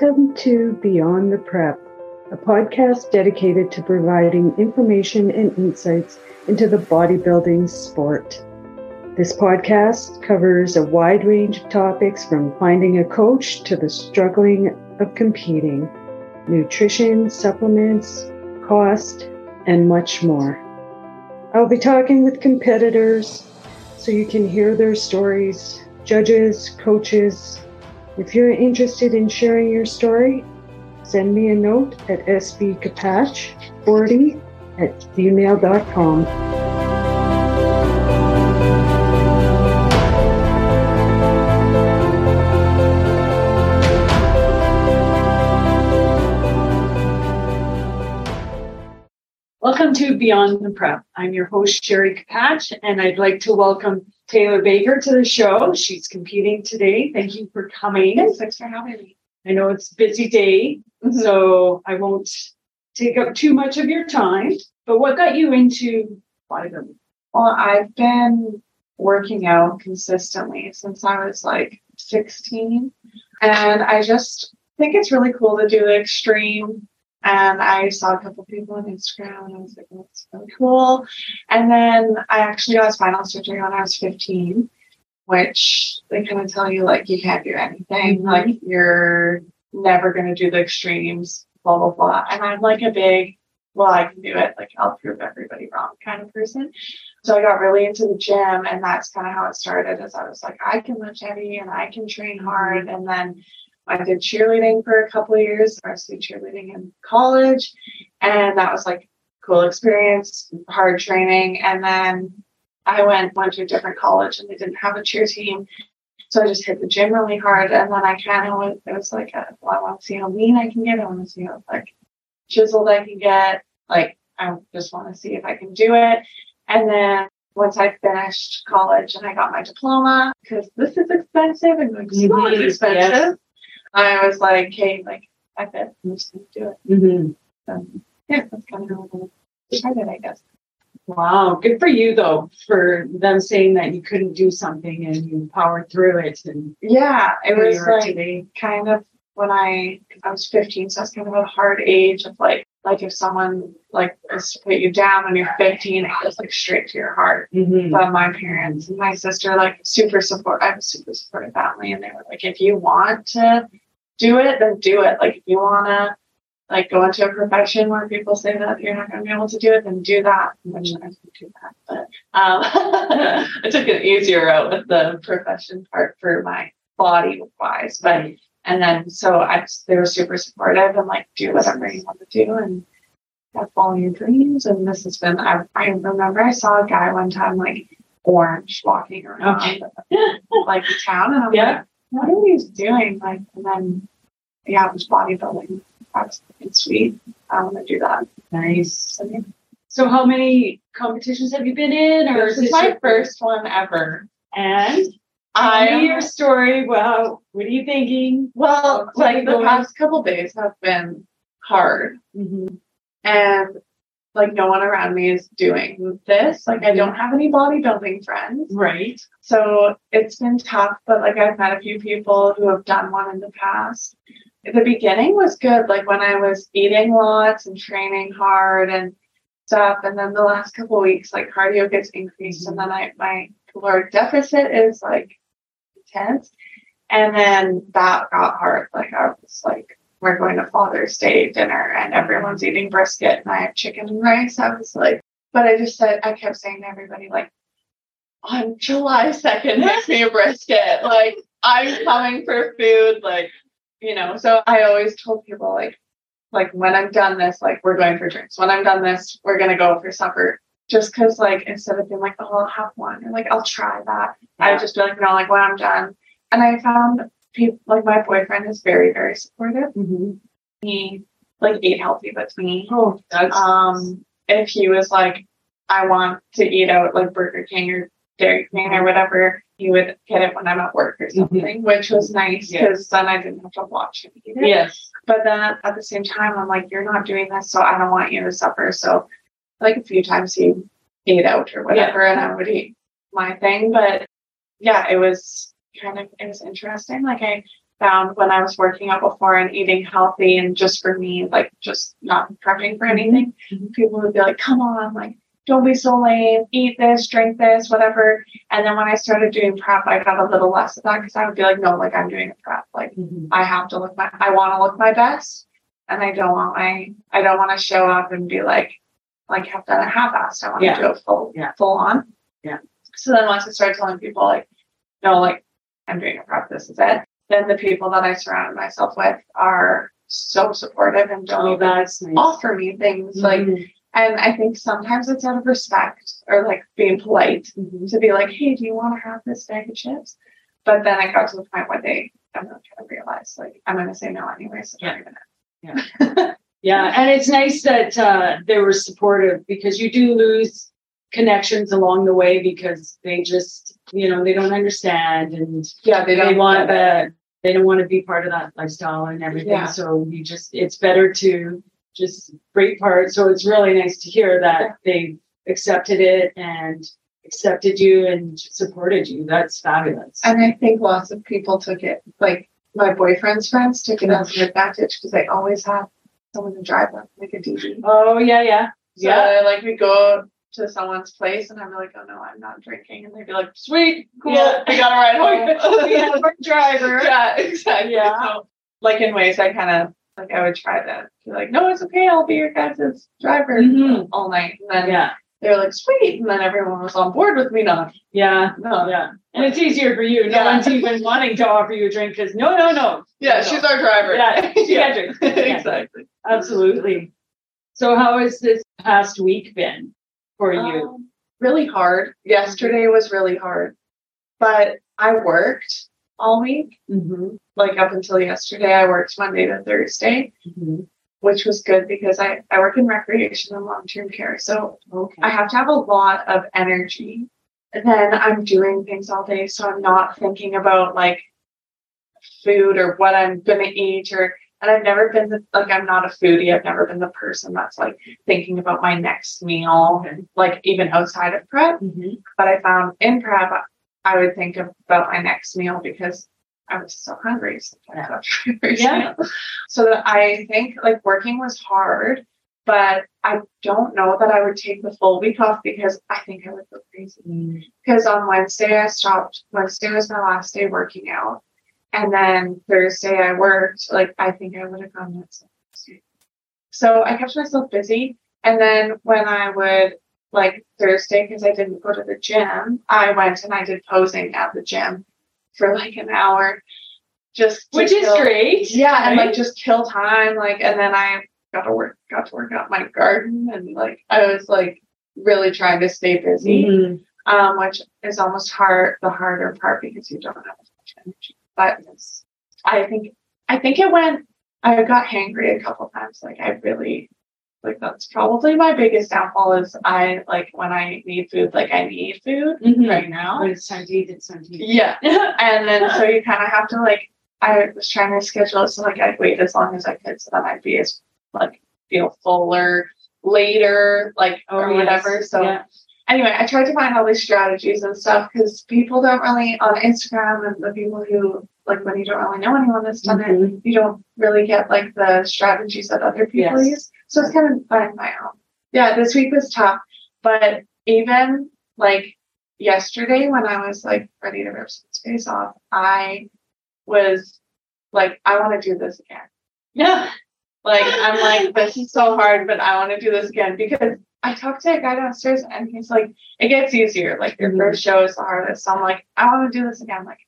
Welcome to Beyond the Prep, a podcast dedicated to providing information and insights into the bodybuilding sport. This podcast covers a wide range of topics from finding a coach to the struggling of competing, nutrition, supplements, cost, and much more. I'll be talking with competitors so you can hear their stories, judges, coaches, if you're interested in sharing your story, send me a note at sbcapach40 at gmail.com. Welcome to Beyond the Prep. I'm your host, Sherrie Kapach, and I'd like to welcome Taylor Baker to the show. She's competing today. Thank you for coming. Yes, thanks for having me. I know it's a busy day, mm-hmm. so I won't take up too much of your time. But what got you into bodybuilding? Well, I've been working out consistently since I was like 16. And I just think it's really cool to do the extreme and I saw a couple people on Instagram and I was like, that's really cool. And then I actually got spinal surgery when I was 15, which they kind of tell you like you can't do anything, mm-hmm. like you're never going to do the extremes, blah, blah, blah. And I'm like a big, well, I can do it, like I'll prove everybody wrong kind of person. So I got really into the gym and that's kind of how it started as I was like, I can lift heavy and I can train hard. And then I did cheerleading for a couple of years, varsity cheerleading in college, and that was like cool experience, hard training. And then I went went to a different college and they didn't have a cheer team. So I just hit the gym really hard. And then I kind of went, it was like, a, well, I want to see how lean I can get. I want to see how like chiseled I can get. Like, I just want to see if I can do it. And then once I finished college and I got my diploma, because this is expensive and like, so mm-hmm. expensive. Yes. I was like, hey, like, I bet I'm just going to do it. Mm-hmm. So, yeah, that's kind of how I started, I guess. Wow, good for you though, for them saying that you couldn't do something and you powered through it. And yeah, it was like today. kind of when I I was 15, so that's kind of a hard age of like like if someone like is to put you down when you're 15, it goes like straight to your heart. Mm-hmm. But my parents and my sister like super support. I have a super supportive family, and they were like, if you want to do it, then do it. Like if you want to like go into a profession where people say that you're not going to be able to do it, then do that. Which I didn't do that, but um, I took an easier route with the profession part for my body wise. But and then so I they were super supportive and like do whatever you want to do and follow your dreams. And this has been I I remember I saw a guy one time like orange walking around okay. like the town and I'm yeah. like, what are you doing? Like and then yeah, it was bodybuilding. That's sweet. I want to do that. Nice. So, how many competitions have you been in? Or this is my your... first one ever. And I me your story. Well, what are you thinking? Well, like the past couple days have been hard, mm-hmm. and like no one around me is doing this. Like I don't have any bodybuilding friends, right? So it's been tough. But like I've met a few people who have done one in the past. The beginning was good, like when I was eating lots and training hard and stuff. And then the last couple weeks, like cardio gets increased, and mm-hmm. then I my caloric deficit is like intense. And then that got hard. Like I was like, we're going to Father's Day dinner and everyone's eating brisket and I have chicken and rice. I was like, but I just said, I kept saying to everybody, like, on July 2nd, make me a brisket. Like, I'm coming for food. Like, you know, so I always told people, like, like when I'm done this, like, we're going for drinks. When I'm done this, we're going to go for supper just because like instead of being like oh i'll have one or like i'll try that yeah. i would just be like no like when i'm done and i found people like my boyfriend is very very supportive mm-hmm. he like ate healthy with me oh um if he was like i want to eat out like burger king or dairy queen or whatever he would get it when i'm at work or mm-hmm. something mm-hmm. which was nice because then i didn't have to watch him eat it yes but then at the same time i'm like you're not doing this so i don't want you to suffer so like a few times he ate out or whatever, yeah. and I would eat my thing. But yeah, it was kind of it was interesting. Like I found when I was working out before and eating healthy and just for me, like just not prepping for anything, Mhm. people would be like, come on, like, don't be so lame, eat this, drink this, whatever. And then when I started doing prep, I got a little less of that because I would be like, no, like I'm doing a prep. Like Mhm. I have to look my I want to look my best. And I don't want my I don't want to show up and be like like have done a half assed. I want Yeah. to do it full Yeah. full on. Yeah. So then once I started telling people like, no, like I'm doing a this is it. Then the people that I surround myself with are so supportive and don't Oh, even nice. offer me things like Mhm. and I think sometimes it's out of respect or like being polite Mhm. to be like, hey, do you want to have this bag of chips? But then I got to the point where they I'm not trying to realize like I'm gonna say no anyway, so Yeah. even Yeah, and it's nice that uh, they were supportive because you do lose connections along the way because they just, you know, they don't understand and Yeah, they they, don't want get it. that. They don't want to be part of that lifestyle and everything. Yeah. So you just, it's better to just break part. So it's really nice to hear that they accepted it and accepted you and supported you. That's fabulous. And I think lots of people took it like my boyfriend's friends took it as an advantage because they always have someone to drive them, like a DD. oh yeah, yeah, So yeah. like we go to someone's place and I'm like, oh no, I'm not drinking. And they'd be like, sweet, cool, Yeah. we got a ride home. we have our driver. yeah, exactly. Yeah. So, like in ways I kind of like I would try to be like, no, it's okay, I'll be your guys' driver Mhm. all night. And then Yeah, they're like, sweet, and then everyone was on board with me not. yeah, No. yeah. And it's easier for you. No Yeah. one's even wanting to offer you a drink because no, no, no. Yeah, No. she's our driver. Yeah, she yeah. can't drink. Yeah. exactly. Absolutely. So how has this past week been for you? Um, really hard. Yesterday was really hard, but I worked all week. Mm-hmm. Like up until yesterday, I worked Monday to Thursday, Mm-hmm. which was good because I, I work in recreation and long term care. So Okay. I have to have a lot of energy. And then I'm doing things all day. So I'm not thinking about like food or what I'm going to eat or, and I've never been the, like, I'm not a foodie. I've never been the person that's like thinking about my next meal, and like even outside of prep. Mhm. But I found in prep, I would think about my next meal because I was so hungry. Sometimes Yeah. meal. So that I think like working was hard, but I don't know that I would take the full week off because I think I would go crazy. Mm. Because on Wednesday I stopped. Wednesday was my last day working out. And then Thursday I worked. Like I think I would have gone nuts. So I kept myself busy. And then when I would like Thursday, because I didn't go to the gym, I went and I did posing at the gym for like an hour. Just Which is great. yeah, and like just kill time. Like, and then I got to work, got to work out my garden, and like I was like really trying to stay busy, Mhm. um, which is almost hard, the harder part because you don't have as much energy. I think, I think it went. I got hangry a couple times. Like I really, like that's probably my biggest downfall is I like when I need food, like I need food Mhm. right now. When it's time to eat, it's time to eat. Yeah. And then so you kind of have to like I was trying to schedule it so like I'd wait as long as I could so that I'd be as like feel fuller later, like or Oh, yes. whatever. So Yeah. Anyway, I tried to find all these strategies and stuff because people don't really on Instagram and the people who like when you don't really know anyone that's done it, Mhm. you don't really get like the strategies that other people Yes. use. So it's kind of finding my own. Yeah, this week was tough, but even like yesterday when I was like ready to rip some space off, I was like, I want to do this again. Yeah. Like I'm like, this is so hard, but I want to do this again because I talked to a guy downstairs and he's like, it gets easier. Like your Mhm. first show is the hardest. So I'm like, I want to do this again. Like,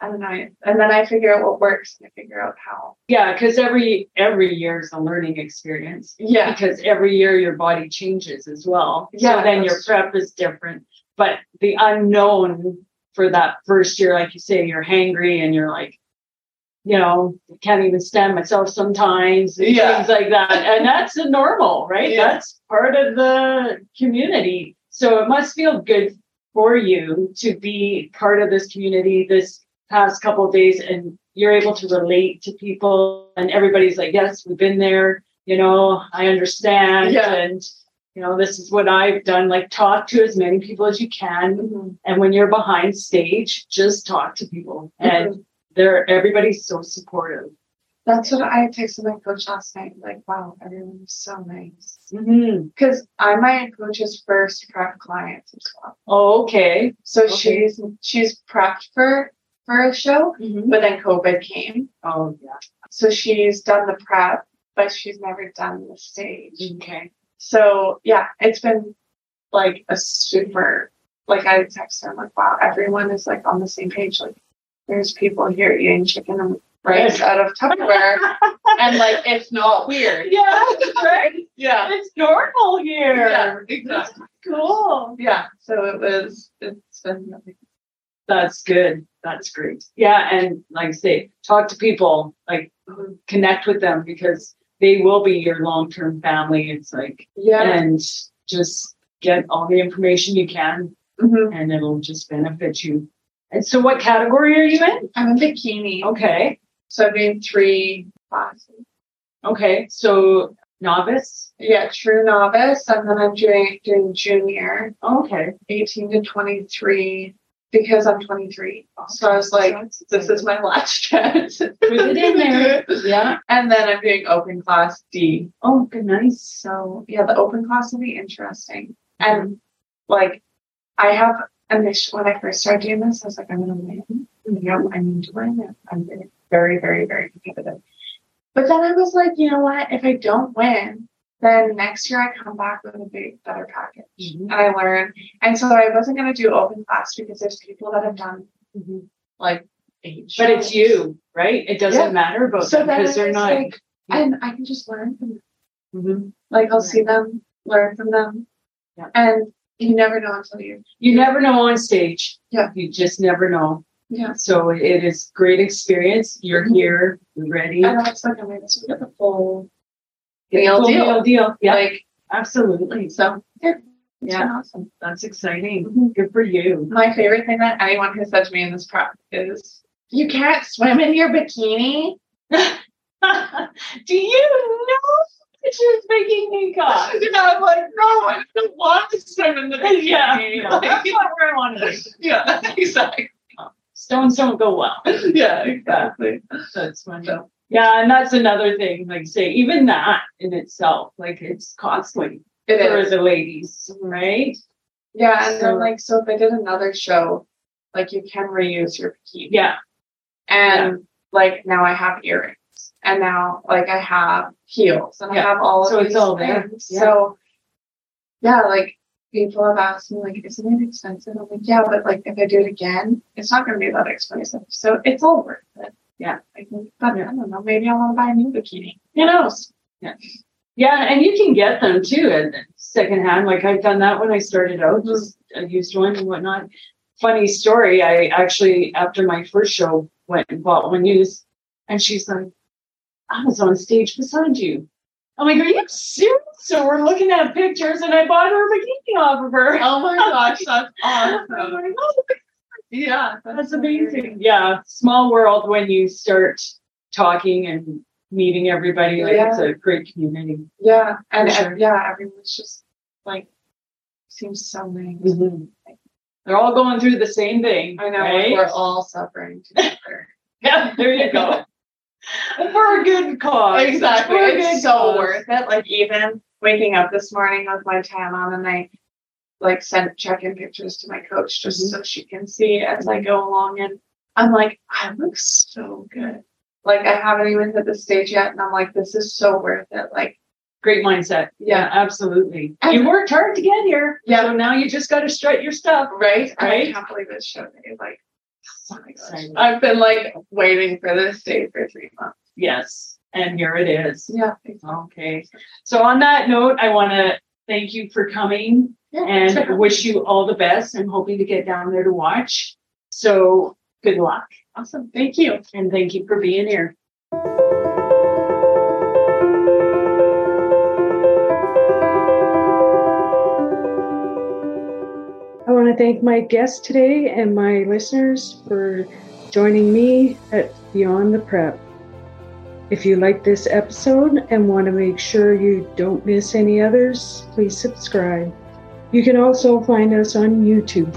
I don't know. And then I figure out what works and I figure out how. Yeah, because every every year is a learning experience. Yeah. Because every year your body changes as well. Yeah, So then your prep is different. But the unknown for that first year, like you say, you're hangry and you're like, you know, can't even stand myself sometimes, Yeah. things like that. And that's the normal, right? Yeah. That's part of the community. So it must feel good for you to be part of this community this past couple of days and you're able to relate to people and everybody's like, yes, we've been there, you know, I understand. Yeah. And, you know, this is what I've done. Like talk to as many people as you can. Mm-hmm. And when you're behind stage, just talk to people and they're everybody's so supportive. That's what I texted my coach last night. Like, wow, everyone was so nice. Mm-hmm. Because I'm my coach's first prep client as well. Oh, okay. So Okay. she's she's prepped for for a show, but then COVID came. Oh, yeah. So she's done the prep, but she's never done the stage. Okay. So yeah, it's been like a super like I text her I'm like, wow, everyone is like on the same page. Like there's people here eating chicken and rice out of Tupperware and like it's not weird. Yeah, right. Yeah. It's normal here. Yeah, exactly. Cool. Yeah. So it was it's been really That's good. That's great. Yeah, and like I say, talk to people, like connect with them because they will be your long term family. It's like yeah. and just get all the information you can Mhm. and it'll just benefit you. And so what category are you in? I'm a bikini. Okay. So I'm doing three classes. Okay. So novice. Yeah, true novice, and then I'm doing doing junior, Okay. 18 to 23, because I'm 23. So I was like, this is my last chance. Put it in there. Yeah. And then I'm doing open class D. Oh, good nice. So yeah, the open class will be interesting. And like, I have a mission when I first started doing this. I was like, I'm gonna win. You know, I need to win. I'm very, very, very competitive. But then I was like, you know what? If I don't win, then next year I come back with a big, better package. Mhm. And I learn. And so I wasn't gonna do open class because there's people that have done like eight. But it's you, right? It doesn't Yeah. matter about So them because they're not. like, and I can just learn from them. Mhm. Like I'll see them, learn from them, Yeah. and you never know until you. You never know on stage. Yeah. You just never know. Yeah. So it is great experience. You're Mhm. here. You're ready. And that's like I'm to get the full Get Real full deal. real deal. Yeah, like absolutely. so. Yeah, it's Yeah. awesome. That's exciting. Mhm. Good for you. My favorite thing that anyone has said to me in this prep is, "You can't swim in your bikini." Do you know she's making me cough? Know, I'm like, no, I don't want to swim in the bikini. Yeah, Like, that's not where I want to be. yeah, exactly. Stones don't go well. Yeah, exactly. That's funny. So, Yeah, and that's another thing. Like say, even that in itself, like it's costly it for is. the ladies, right? Yeah, and So- then like, so if I did another show, like you can reuse your bikini. Yeah, And like now I have earrings, and now like I have heels, and Yeah. I have all of So it's these all there. Yeah. So yeah, like people have asked me like, isn't it expensive? I'm like, yeah, but like if I do it again, it's not going to be that expensive. So it's all worth it. Yeah. I think, but I don't know. Maybe I want to buy a new bikini. Who knows? yeah, Yeah, and you can get them too at secondhand. Like I've done that when I started out, just a used one and whatnot. Funny story. I actually, after my first show, went and bought one used, and she's like, "I was on stage beside you." I'm like, "Are you serious?" So we're looking at pictures, and I bought her a bikini off of her. Oh my gosh, that's awesome. like, "Oh, Yeah, That's amazing. Yeah. Small world when you start talking and meeting everybody. Like it's a great community. Yeah, and ev- yeah, everyone's just like seems so nice. Mm-hmm. They're all going through the same thing. I know Right? we're all suffering together. Yeah, there you go. For a good cause. exactly, it's so cause. worth it. Like even waking up this morning with my tan on, and I like sent check-in pictures to my coach just Mhm. so she can see as I go along, and I'm like, I look so good. Like I haven't even hit the stage yet, and I'm like, this is so worth it. Like Great mindset. Yeah, Yeah. absolutely. And- you worked hard to get here. Yeah. So now you just got to strut your stuff. right, Right. I can't believe this show day. Like. So Oh my gosh. excited. I've been like waiting for this day for three months. Yes. And here it is. Yeah. Okay. So on that note, I want to thank you for coming and wish you all the best. I'm hoping to get down there to watch. So good luck. awesome. Thank you. And thank you for being here. I want to thank my guests today and my listeners for joining me at Beyond the Prep. If you like this episode and want to make sure you don't miss any others, please subscribe. You can also find us on YouTube.